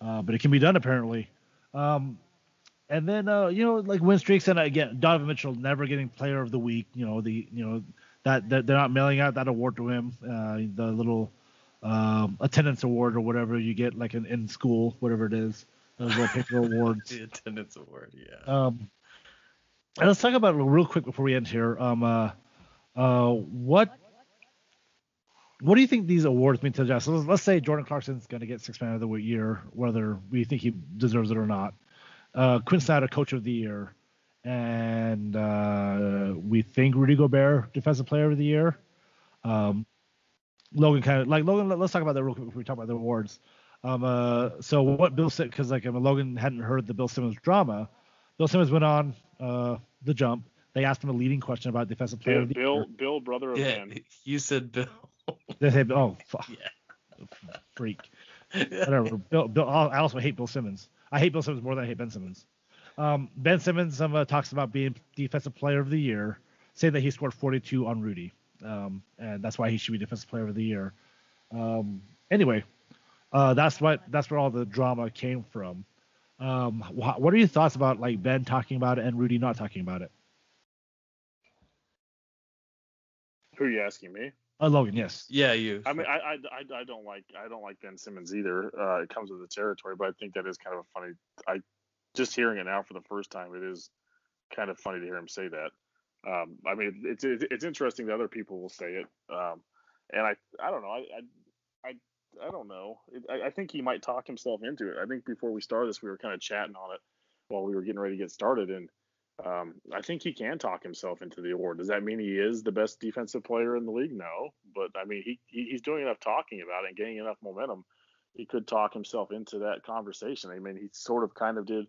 Uh, but it can be done apparently. Um, and then uh, you know like win streaks and again Donovan Mitchell never getting Player of the Week. You know the you know that, that they're not mailing out that award to him. Uh, the little um, attendance award or whatever you get like in, in school, whatever it is. Those little paper awards. The attendance award, yeah. Um, and let's talk about it real quick before we end here. Um, uh, uh, what what do you think these awards mean to the Jazz? So let's, let's say Jordan Clarkson's going to get Six Man of the Year, whether we think he deserves it or not. Uh, Quin Snyder, Coach of the Year, and uh, we think Rudy Gobert, Defensive Player of the Year. Um, Logan kind of like Logan. let- Let's talk about that real quick before we talk about the awards. Um, uh, so what Bill said, because like Logan hadn't heard the Bill Simmons drama. Bill Simmons went on uh, the jump. They asked him a leading question about defensive player Bill, of the Bill, year. Bill, brother of Yeah, Ben. you said Bill. They said, "Oh, fuck, Yeah. freak." Whatever. Bill, Bill, I also hate Bill Simmons. I hate Bill Simmons more than I hate Ben Simmons. Um, ben Simmons um, uh, talks about being defensive player of the year, saying that he scored 42 on Rudy, um, and that's why he should be defensive player of the year. Um, anyway, uh, that's what that's where all the drama came from. Um, wh- what are your thoughts about like Ben talking about it and Rudy not talking about it? Who are you asking me? Uh, Logan, yes. Yeah, you. I mean, I, I, I, I don't like I don't like Ben Simmons either. Uh, it comes with the territory, but I think that is kind of a funny. I just hearing it now for the first time, it is kind of funny to hear him say that. Um, I mean, it's it's, it's interesting that other people will say it, um, and I I don't know. I I I, I don't know. I, I think he might talk himself into it. I think before we started this, we were kind of chatting on it while we were getting ready to get started, and um, I think he can talk himself into the award. Does that mean he is the best defensive player in the league? No, but I mean he, he he's doing enough talking about it and getting enough momentum. He could talk himself into that conversation. I mean, he sort of kind of did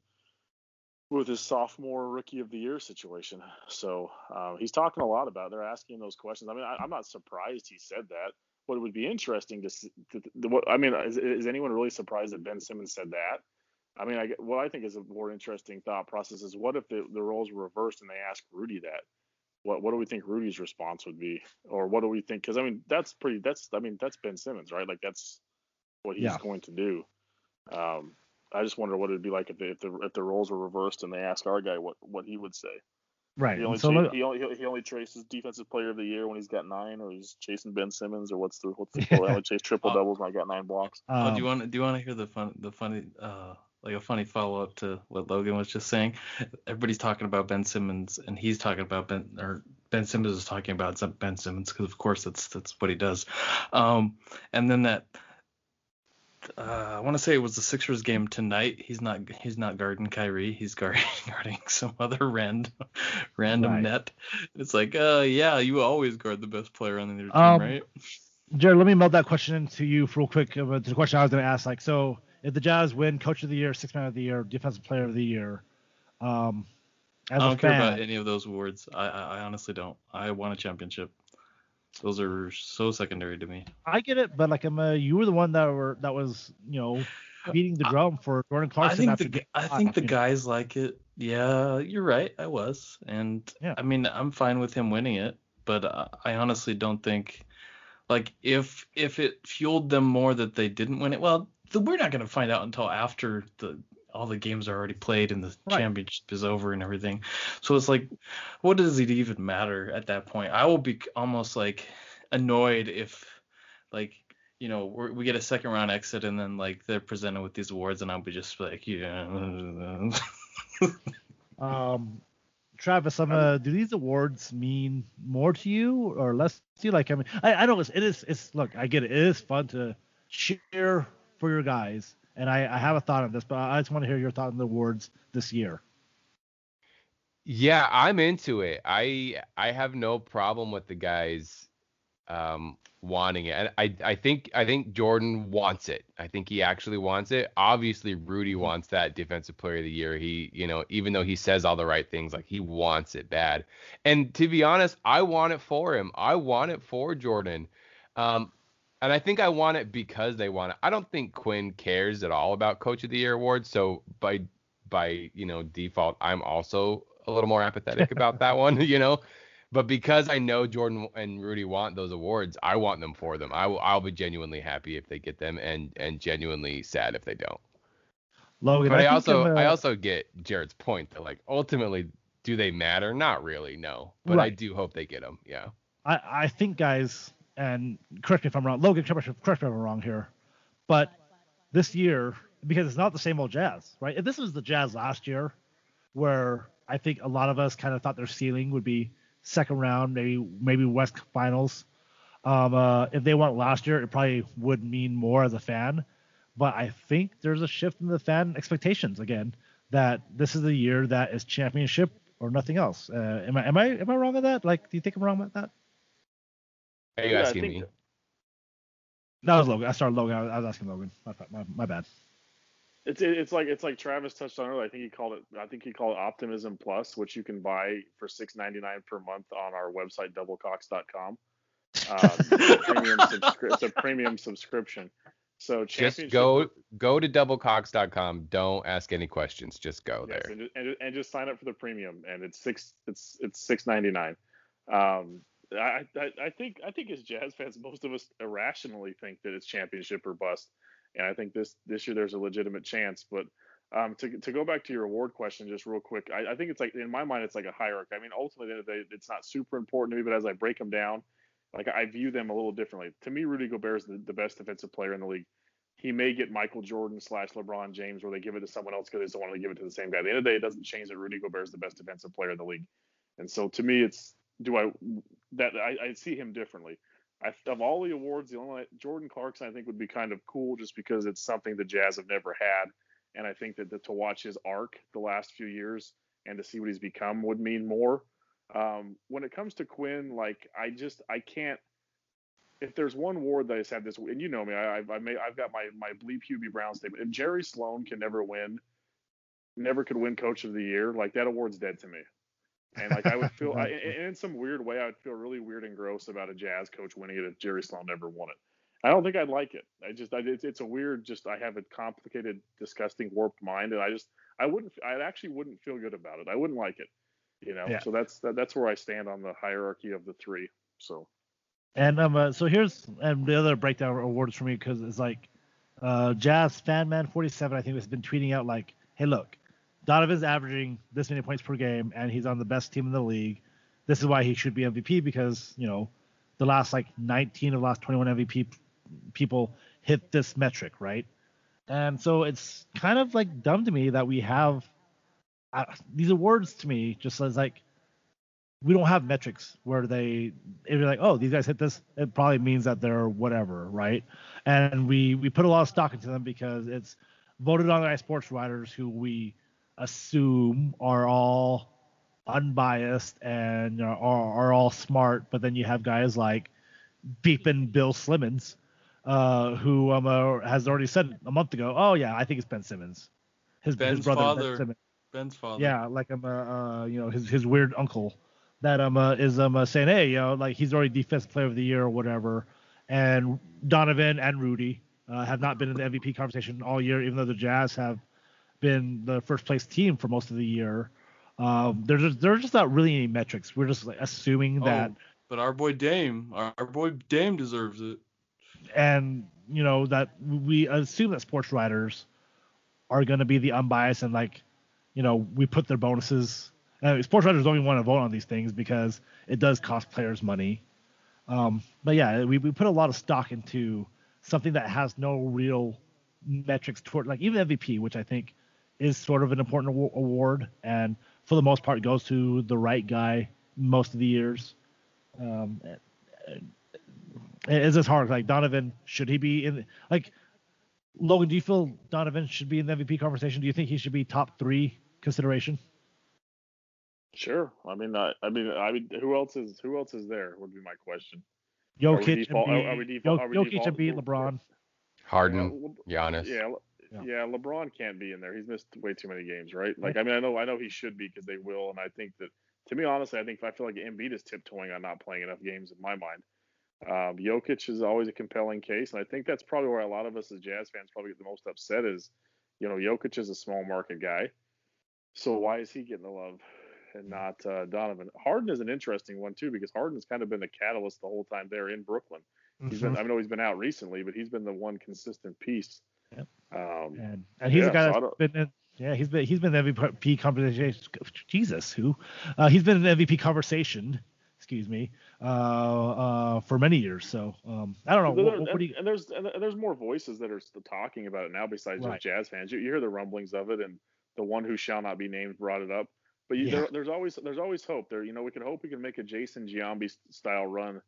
with his sophomore rookie of the year situation. So uh, he's talking a lot about. it. They're asking those questions. I mean, I, I'm not surprised he said that. What would be interesting to, see, to, to what I mean is, is anyone really surprised that Ben Simmons said that? I mean, I, what I think is a more interesting thought process is what if the, the roles were reversed and they asked Rudy that? What what do we think Rudy's response would be, or what do we think? Because I mean, that's pretty. That's I mean, that's Ben Simmons, right? Like that's what he's Yeah. going to do. Um, I just wonder what it'd be like if the, if the if the roles were reversed and they asked our guy what what he would say. Right. He only So cha- he only he- he only chases defensive player of the year when he's got nine, or he's chasing Ben Simmons, or what's the what's the I only chase triple doubles when I got nine blocks. Oh, do um, you want do you want to hear the fun the funny uh like a funny follow up to what Logan was just saying? Everybody's talking about Ben Simmons and he's talking about Ben or Ben Simmons is talking about Ben Simmons because of course that's that's what he does. Um and then that uh, I want to say it was the Sixers game tonight. He's not he's not guarding Kyrie. He's guarding guarding some other random random Right. net. It's like, uh, yeah, you always guard the best player on your team, Um, right? Jared, let me meld that question into you real quick. Uh, the question I was going to ask, like, so if the Jazz win Coach of the Year, Six Man of the Year, Defensive Player of the Year, um, as I a don't care fan, about any of those awards. I, I, I honestly don't. I want a championship. Those are so secondary to me. I get it, but like, I'm, a, you were the one that were that was, you know, beating the drum for Jordan Clarkson. I think the I think the know. guys like it. Yeah, you're right. I was, and Yeah. I mean, I'm fine with him winning it. But I, I honestly don't think, like, if if it fueled them more that they didn't win it, well, the, we're not gonna find out until after the all the games are already played and the Right. championship is over and everything. So it's like, what does it even matter at that point? I will be almost like annoyed if, like, you know, we're, we get a second round exit and then like they're presented with these awards and I'll be just like, yeah. Um, Travis, um, uh, do these awards mean more to you or less to you? Like, I mean, I, I know it's, it is, it's, look, I get it. It is fun to cheer for your guys. And I, I have a thought on this, but I just want to hear your thought on the awards this year. Yeah, I'm into it. I I have no problem with the guys um, wanting it. And I, I think I think Jordan wants it. I think he actually wants it. Obviously, Rudy wants that defensive player of the year. He, you know, even though he says all the right things, like he wants it bad. And to be honest, I want it for him. I want it for Jordan. Um, and I think I want it because they want it. I don't think Quin cares at all about Coach of the Year awards. So by by you know default, I'm also a little more apathetic about that one. You know, but because I know Jordan and Rudy want those awards, I want them for them. I will. I'll be genuinely happy if they get them, and and genuinely sad if they don't. Logan, but I, I, also uh, I also get Jared's point that like ultimately, do they matter? Not really, no. But I do hope they get them. Yeah. I, I think, guys, and correct me if I'm wrong. Logan, correct me if I'm wrong here, but this year, because it's not the same old Jazz, right? If this was the Jazz last year, where I think a lot of us kind of thought their ceiling would be second round, maybe maybe West Finals. Um, uh, if they went last year, it probably would mean more as a fan. But I think there's a shift in the fan expectations again. That this is the year that is championship or nothing else. Uh, am I am I am I wrong on that? Like, do you think I'm wrong about that? Are you Yeah, asking me? that- That was Logan. I started Logan. I was- asking Logan. My, my, my bad. It's it's like it's like Travis touched on earlier. I think he called it I think he called it Optimism Plus, which you can buy for six ninety nine per month on our website doublecox.com. Um, it's, a premium subscri- it's a premium subscription. So Just go go to doublecox.com. Don't ask any questions. Just go Yes, there. and, and, and just sign up for the premium, and it's six it's it's six ninety nine. Um, I, I think I think as Jazz fans, most of us irrationally think that it's championship or bust, and I think this this year there's a legitimate chance. But um, to to go back to your award question, just real quick, I, I think it's like in my mind it's like a hierarchy. I mean, ultimately it's not super important to me, but as I break them down, like I view them a little differently. To me, Rudy Gobert is the, the best defensive player in the league. He may get Michael Jordan slash LeBron James, where they give it to someone else because they don't want to give it to the same guy. At the end of the day, it doesn't change that Rudy Gobert is the best defensive player in the league. And so to me, it's do I that I, I see him differently. I, of all the awards, the only Jordan Clarkson I think would be kind of cool just because it's something the Jazz have never had, and I think that the, to watch his arc the last few years and to see what he's become would mean more. Um, when it comes to Quin, like I just I can't. If there's one award that I have this, and you know me, I, I've I may, I've got my my bleep Hubie Brown statement. If Jerry Sloan can never win, never could win Coach of the Year, like that award's dead to me. And like I would feel, I, and in some weird way, I would feel really weird and gross about a Jazz coach winning it if Jerry Sloan never won it. I don't think I'd like it. I just, I, it's, it's a weird, just I have a complicated, disgusting, warped mind, and I just, I wouldn't, I actually wouldn't feel good about it. I wouldn't like it, you know. Yeah. So that's that, that's where I stand on the hierarchy of the three. So And um, uh, so here's and the other breakdown awards for me because it's like, uh, Jazz fan man 47 I think has been tweeting out like, hey look, Donovan's averaging this many points per game and he's on the best team in the league. This is why he should be MVP because you know, the last like 19 of the last 21 MVP people hit this metric right. And so it's kind of like dumb to me that we have uh, these awards to me just as like we don't have metrics where they if you're like oh these guys hit this it probably means that they're whatever right and we we put a lot of stock into them because it's voted on by sports writers who we assume are all unbiased and are, are all smart but then you have guys like beeping bill slimmons uh, who um, uh, has already said a month ago oh yeah i think it's ben simmons his, Ben's his brother Ben. Simmons. Ben's father. Yeah, like um, uh, uh, you know, his his weird uncle that um uh, is um uh, saying, hey, you know, like he's already defensive player of the year or whatever, and Donovan and Rudy uh, have not been in the MVP conversation all year, even though the Jazz have been the first place team for most of the year. Um, there's just, there's just not really any metrics. We're just like assuming that, Oh, but our boy Dame, our, our boy Dame deserves it. and you know that we assume that sports writers are going to be the unbiased and like you know we put their bonuses uh, sports writers don't even want to vote on these things because it does cost players money um, but yeah we, we put a lot of stock into something that has no real metrics toward like even mvp which i think is sort of an important award and for the most part goes to the right guy most of the years um, it's just hard. Like Donovan, should he be in? Like Logan, do you feel Donovan should be in the MVP conversation? Do you think he should be top three consideration? sure. I mean, I, I mean, I mean, who else is who else is there? Would be my question. Are we Jokic default- and are- are we beat, default- Jo- are we Jokic default- and beat LeBron. Harden, Yeah, Giannis. Yeah, Le- Yeah. yeah, LeBron can't be in there. He's missed way too many games, right? Like, I mean, I know, I know he should be because they will, and I think that, to me, honestly, I think if I feel like Embiid is tiptoeing on not playing enough games in my mind. Um, Jokic is always a compelling case, and I think that's probably where a lot of us as Jazz fans probably get the most upset is, you know, Jokic is a small market guy, so why is he getting the love and not uh, Donovan? Harden is an interesting one too because Harden's kind of been the catalyst the whole time there in Brooklyn. He's Mm-hmm. been, I know he's been out recently, but he's been the one consistent piece. Yep. Um, and and he's Yeah, a guy so that's don't- been in, yeah he's been he's been in the MVP conversation. Jesus, who? Uh, he's been in the MVP conversation. Excuse me. Uh, uh, for many years. So um, I don't know. There- What, what, and, you? and there's and there's more voices that are talking about it now besides Right. just jazz fans. You, you hear the rumblings of it, and the one who shall not be named brought it up. But you, Yeah. there, there's always there's always hope. There, you know, we can hope we can make a Jason Giambi style run.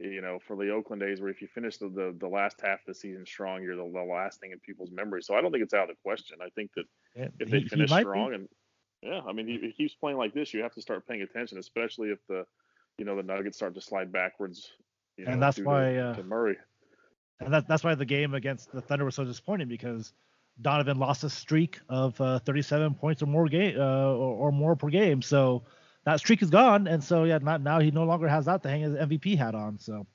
You know, for the Oakland days, where if you finish the, the, the last half of the season strong, you're the, the last thing in people's memory. So I don't think it's out of the question. I think that Yeah, if they he finish be. strong and yeah, I mean, he, he keeps playing like this, you have to start paying attention, especially if the you know the Nuggets start to slide backwards. You And know, that's why, to, uh, to Murray. And that, that's why the game against the Thunder was so disappointing because Donovan lost a streak of uh, 37 points or more game uh, or, or more per game. So that streak is gone, and so yeah, not now he no longer has that to hang his MVP hat on. So,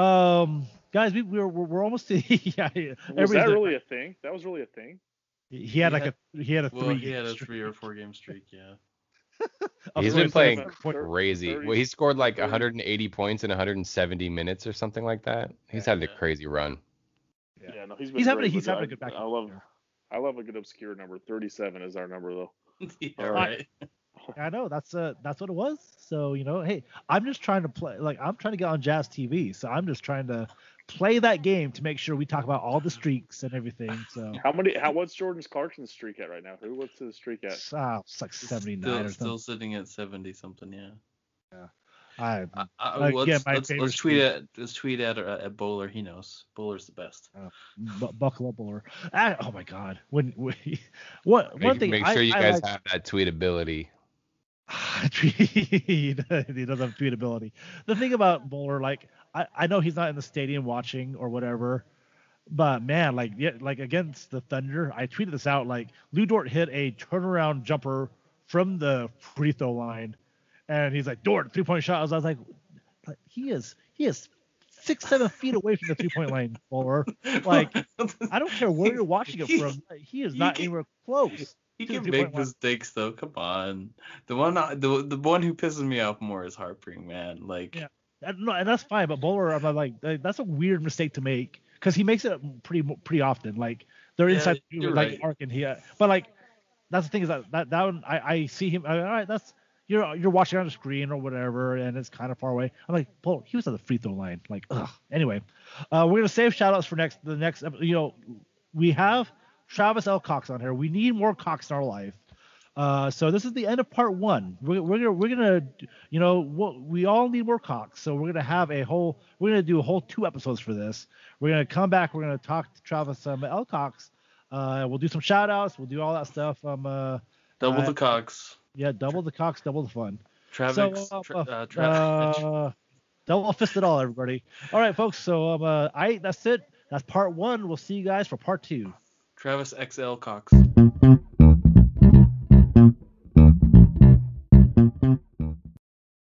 um, guys, we we're we're, we're almost to yeah. Was that like- really a thing? That was really a thing. He had He like a he had a Well, three. he had a streak three or four game streak. Yeah. He's been playing crazy. thirty- Well, he scored like 30. 180 points in 170 minutes or something like that. He's had a Yeah. crazy run. Yeah. Yeah, no, he's been He's having a, he's having a I- good back. I love I love a good obscure number. 37 is our number though. yeah, All right. I know that's uh that's what it was. So you know, hey, I'm just trying to play. Like I'm trying to get on Jazz TV. So I'm just trying to play that game to make sure we talk about all the streaks and everything. So How many? How what's Jordan Clarkson's streak at right now? Who what's his streak at? uh, it's like 79 Still, or still sitting at 70 something. Yeah. Yeah. I, Uh, uh, Again, let's, my let's, favorite let's tweet at let's tweet at uh, at Bowler. He knows. Bowler's the best. bu- buckle up, Bowler. ah, oh my God, when, when what one thing make I- sure you I guys like- have that tweetability. He doesn't have tweetability. The thing about Bowler, like I, I know he's not in the stadium watching or whatever, but man, like yeah, like against the Thunder, I tweeted this out. Like Lu Dort hit a turnaround jumper from the free throw line, and he's like Dort three point shot. I was, I was like, he is he is six seven feet away from the three point line, Bowler. Like I don't care where you're watching it from, he is not anywhere close. He can make mistakes though. Come on. The one the the one who pisses me off more is Harpring, man. Like Yeah. No, and that's fine. But Bowler, I'm like, that's a weird mistake to make because he makes it pretty pretty often. Like they're Yeah, inside like right. arc and he, uh, but like that's the thing is that that, that one, I I see him. I, all right, that's you're you're watching on the screen or whatever, and it's kind of far away. I'm like, Bowler, he was at the free throw line. Like, ugh. Anyway, uh, we're gonna save shout outs for next the next. You know, we have Travis L. Cox on here. We need more Cox in our life. Uh, so this is the end of part one. We're, we're gonna we're gonna you know we all need more Cox. So we're gonna have a whole we're gonna do a whole two episodes for this. We're gonna come back. We're gonna talk to Travis um, L. Cox. Uh, we'll do some shout outs. We'll do all that stuff. Um, uh, double the Cox. yeah, double the Cox, double the fun. Travis. So, uh, tra- uh, uh, tra- uh, double fist it all, everybody. All right, folks. So um, uh, I that's it. That's part one. We'll see you guys for part two. Travis XL Cox.